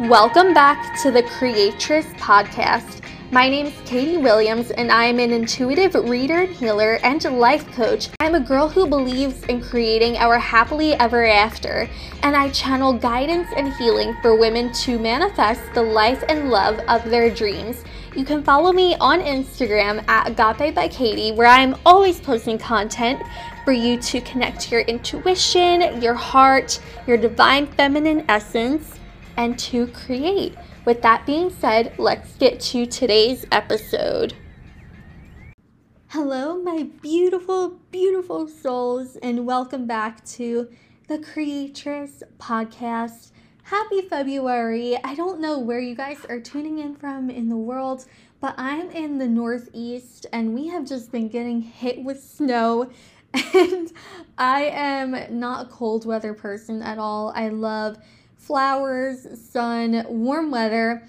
Welcome back to the Creatress Podcast. My name is Katie Williams, and I am an intuitive reader and healer and life coach. I'm a girl who believes in creating our happily ever after, and I channel guidance and healing for women to manifest the life and love of their dreams. You can follow me on Instagram at Agape by Katie, where I'm always posting content for you to connect your intuition, your heart, your divine feminine essence and to create. With that being said, let's get to today's episode. Hello, my beautiful, beautiful souls, and welcome back to the Creatress Podcast. Happy February. I don't know where you guys are tuning in from in the world, but I'm in the Northeast and we have just been getting hit with snow. And I am not a cold weather person at all. I love flowers, sun, warm weather,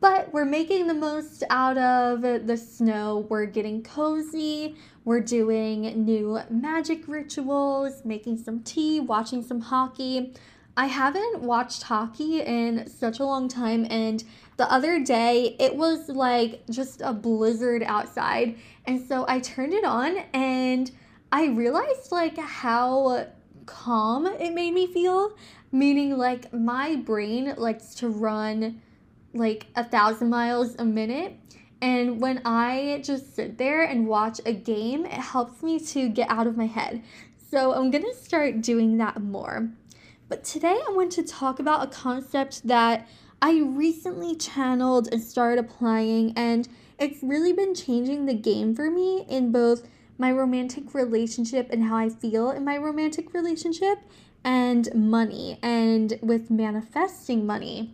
but we're making the most out of the snow. We're getting cozy, we're doing new magic rituals, making some tea, watching some hockey. I haven't watched hockey in such a long time, and the other day it was like just a blizzard outside, and so I turned it on and I realized like how calm it made me feel. Meaning like my brain likes to run like a thousand miles a minute. And when i just sit there and watch a game it helps me to get out of my head. So i'm gonna start doing that more. But today i want to talk about a concept that i recently channeled and started applying and it's really been changing the game for me in both my romantic relationship and how I feel in my romantic relationship, and money and with manifesting money.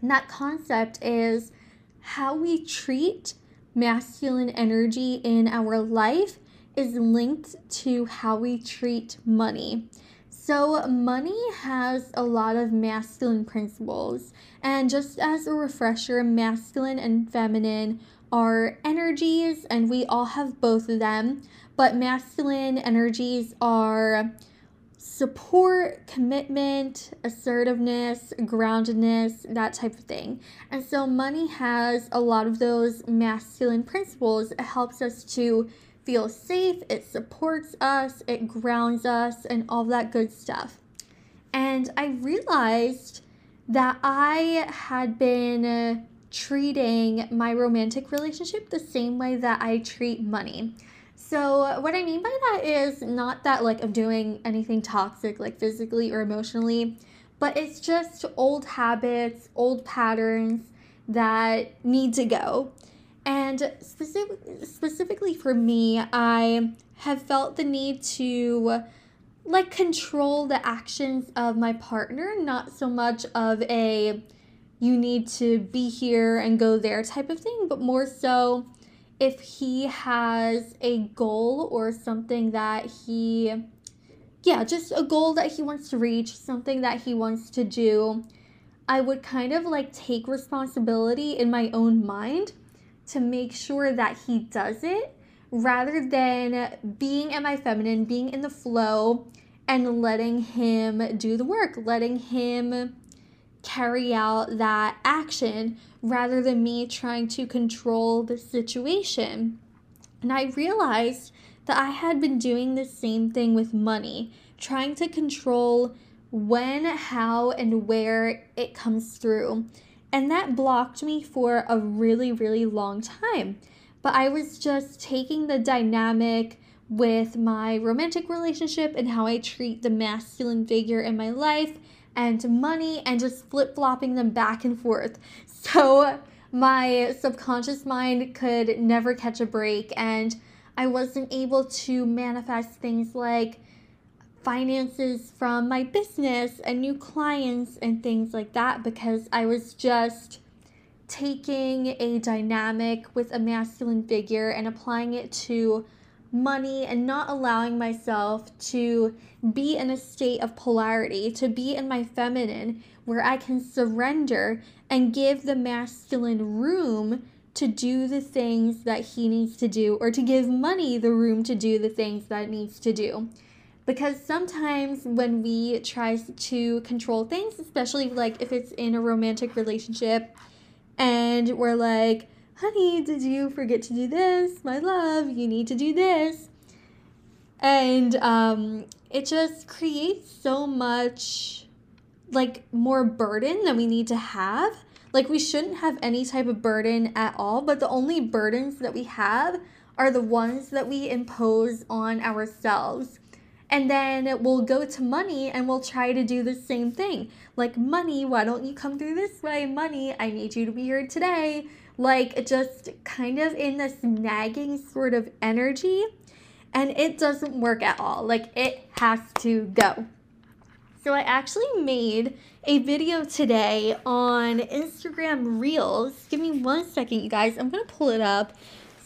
And that concept is how we treat masculine energy in our life is linked to how we treat money. So, money has a lot of masculine principles. And just as a refresher, masculine and feminine are energies, and we all have both of them. But masculine energies are support, commitment, assertiveness, groundedness, that type of thing. And so money has a lot of those masculine principles. It helps us to feel safe, it supports us, it grounds us, and all that good stuff. And I realized that I had been treating my romantic relationship the same way that I treat money. So, what I mean by that is not that like I'm doing anything toxic, like physically or emotionally, but it's just old habits, old patterns that need to go. And specific, specifically for me, I have felt the need to like control the actions of my partner, not so much of a you need to be here and go there type of thing, but more so if he has a goal or something that he, yeah, just a goal that he wants to reach, something that he wants to do, I would kind of like take responsibility in my own mind to make sure that he does it rather than being at my feminine, being in the flow and letting him do the work, letting him carry out that action rather than me trying to control the situation. And I realized that I had been doing the same thing with money, trying to control when, how, and where it comes through. And that blocked me for a really, really long time. But I was just taking the dynamic with my romantic relationship and how I treat the masculine figure in my life and money and just flip flopping them back and forth. So my subconscious mind could never catch a break, and I wasn't able to manifest things like finances from my business and new clients and things like that because I was just taking a dynamic with a masculine figure and applying it to money and not allowing myself to be in a state of polarity, to be in my feminine where I can surrender and give the masculine room to do the things that he needs to do or to give money the room to do the things that it needs to do. because sometimes when we try to control things, especially like if it's in a romantic relationship, and we're like, honey, did you forget to do this? My love, you need to do this. And um, it just creates so much like more burden that we need to have. Like we shouldn't have any type of burden at all, but the only burdens that we have are the ones that we impose on ourselves. And then we'll go to money and we'll try to do the same thing. Like, money, why don't you come through this way? Money, I need you to be here today. Like, just kind of in this nagging sort of energy. And it doesn't work at all. Like, it has to go. So, I actually made a video today on Instagram Reels. Give me one second, you guys. I'm going to pull it up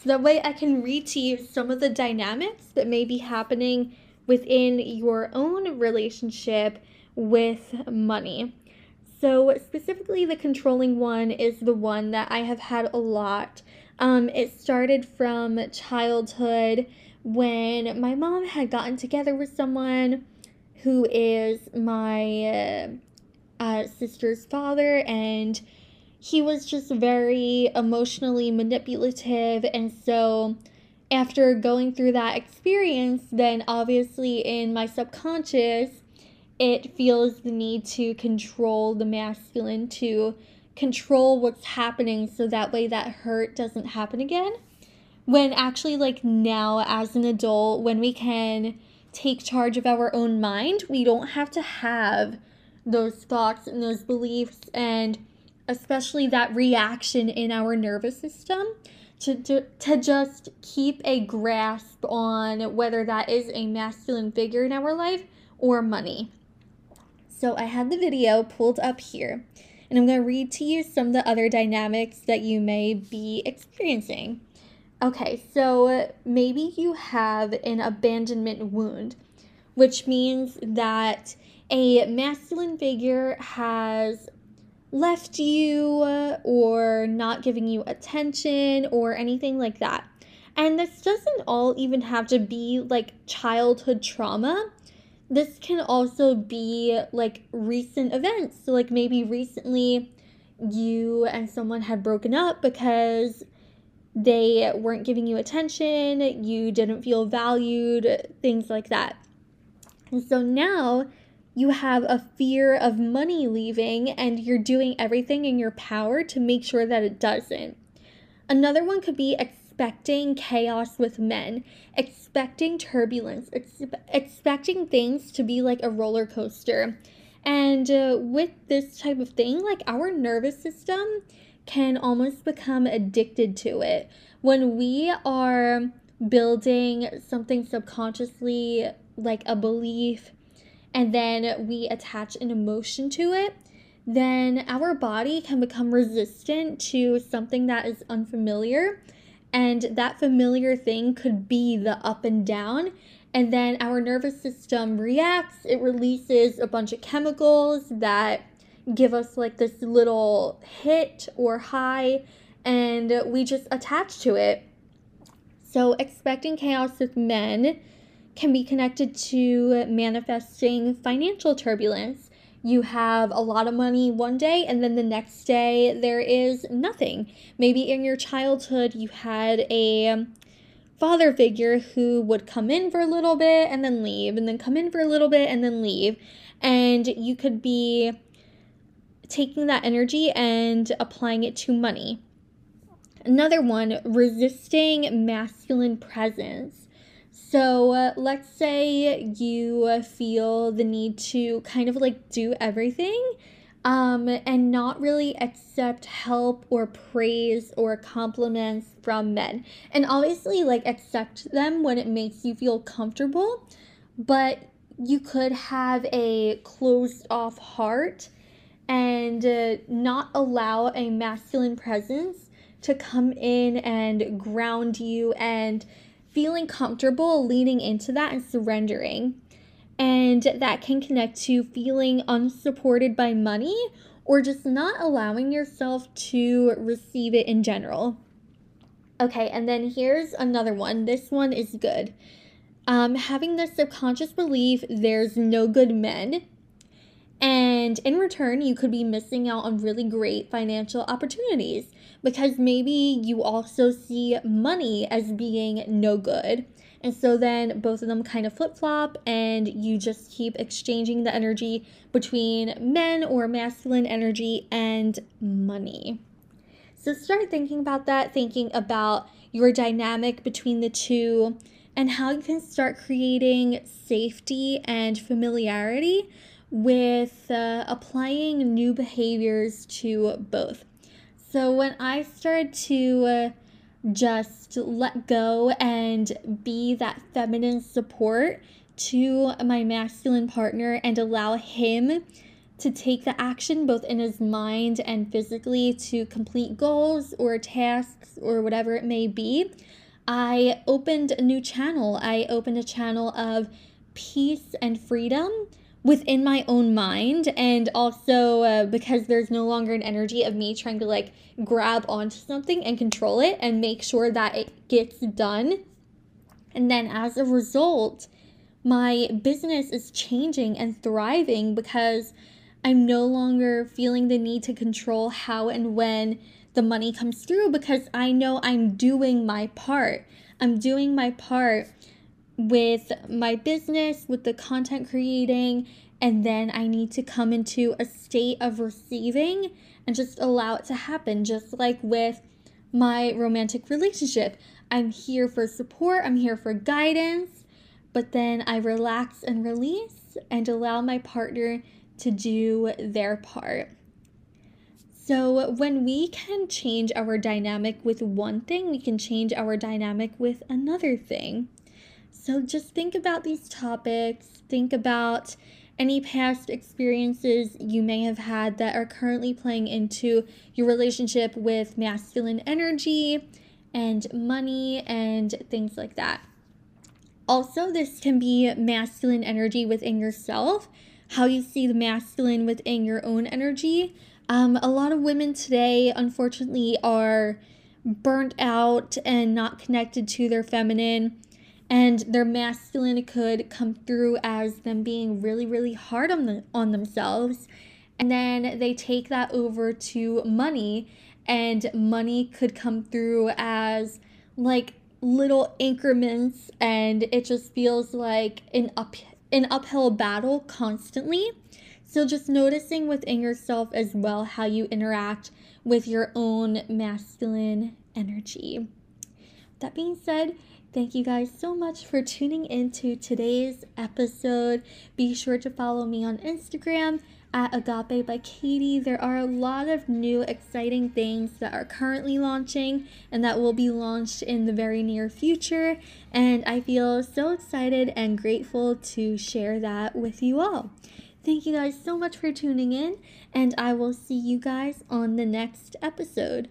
so that way I can read to you some of the dynamics that may be happening within your own relationship with money. So, specifically, the controlling one is the one that I have had a lot. Um, it started from childhood when my mom had gotten together with someone who is my uh, uh, sister's father, and he was just very emotionally manipulative. And so, after going through that experience, then obviously in my subconscious, it feels the need to control the masculine, to control what's happening so that way that hurt doesn't happen again. When actually, like now as an adult, when we can take charge of our own mind, we don't have to have those thoughts and those beliefs and especially that reaction in our nervous system to, to, to just keep a grasp on whether that is a masculine figure in our life or money. So I had the video pulled up here, and I'm going to read to you some of the other dynamics that you may be experiencing. Okay, so maybe you have an abandonment wound, which means that a masculine figure has left you or not giving you attention or anything like that. And this doesn't all even have to be like childhood trauma. This can also be like recent events. So, like maybe recently you and someone had broken up because they weren't giving you attention, you didn't feel valued, things like that. And so now you have a fear of money leaving and you're doing everything in your power to make sure that it doesn't. Another one could be expecting chaos with men, expecting turbulence, ex- expecting things to be like a roller coaster. And uh, with this type of thing, like our nervous system can almost become addicted to it. When we are building something subconsciously, like a belief, and then we attach an emotion to it, then our body can become resistant to something that is unfamiliar. And that familiar thing could be the up and down. And then our nervous system reacts, it releases a bunch of chemicals that give us like this little hit or high, and we just attach to it. So, expecting chaos with men can be connected to manifesting financial turbulence. You have a lot of money one day, and then the next day there is nothing. Maybe in your childhood you had a father figure who would come in for a little bit and then leave, and then come in for a little bit and then leave. And you could be taking that energy and applying it to money. Another one, resisting masculine presence. So uh, let's say you feel the need to kind of like do everything um, and not really accept help or praise or compliments from men. And obviously, like, accept them when it makes you feel comfortable, but you could have a closed off heart and uh, not allow a masculine presence to come in and ground you and feeling comfortable leaning into that and surrendering. And that can connect to feeling unsupported by money or just not allowing yourself to receive it in general. Okay, and then here's another one. This one is good. um, having the subconscious belief there's no good men. And in return, you could be missing out on really great financial opportunities because maybe you also see money as being no good. And so then both of them kind of flip flop, and you just keep exchanging the energy between men or masculine energy and money. So start thinking about that, thinking about your dynamic between the two and how you can start creating safety and familiarity with uh, applying new behaviors to both. So when I started to uh, just let go and be that feminine support to my masculine partner and allow him to take the action both in his mind and physically to complete goals or tasks or whatever it may be, I opened a new channel. I opened a channel of peace and freedom within my own mind and also uh, because there's no longer an energy of me trying to like grab onto something and control it and make sure that it gets done. And then as a result my business is changing and thriving because i'm no longer feeling the need to control how and when the money comes through because i know i'm doing my part. I'm doing my part with my business, with the content creating, and then I need to come into a state of receiving and just allow it to happen, just like with my romantic relationship. I'm here for support, I'm here for guidance, but then I relax and release and allow my partner to do their part. So, when we can change our dynamic with one thing, we can change our dynamic with another thing. So just think about these topics, think about any past experiences you may have had that are currently playing into your relationship with masculine energy and money and things like that. Also, this can be masculine energy within yourself, how you see the masculine within your own energy. Um, a lot of women today, unfortunately, are burnt out and not connected to their feminine and their masculine could come through as them being really really hard on the on themselves. And then they take that over to money. And money could come through as like little increments. And it just feels like an up an uphill battle constantly. So just noticing within yourself as well how you interact with your own masculine energy. That being said Thank you guys so much for tuning into today's episode. Be sure to follow me on Instagram at Agape by Katie. There are a lot of new exciting things that are currently launching and that will be launched in the very near future. And I feel so excited and grateful to share that with you all. Thank you guys so much for tuning in, and I will see you guys on the next episode.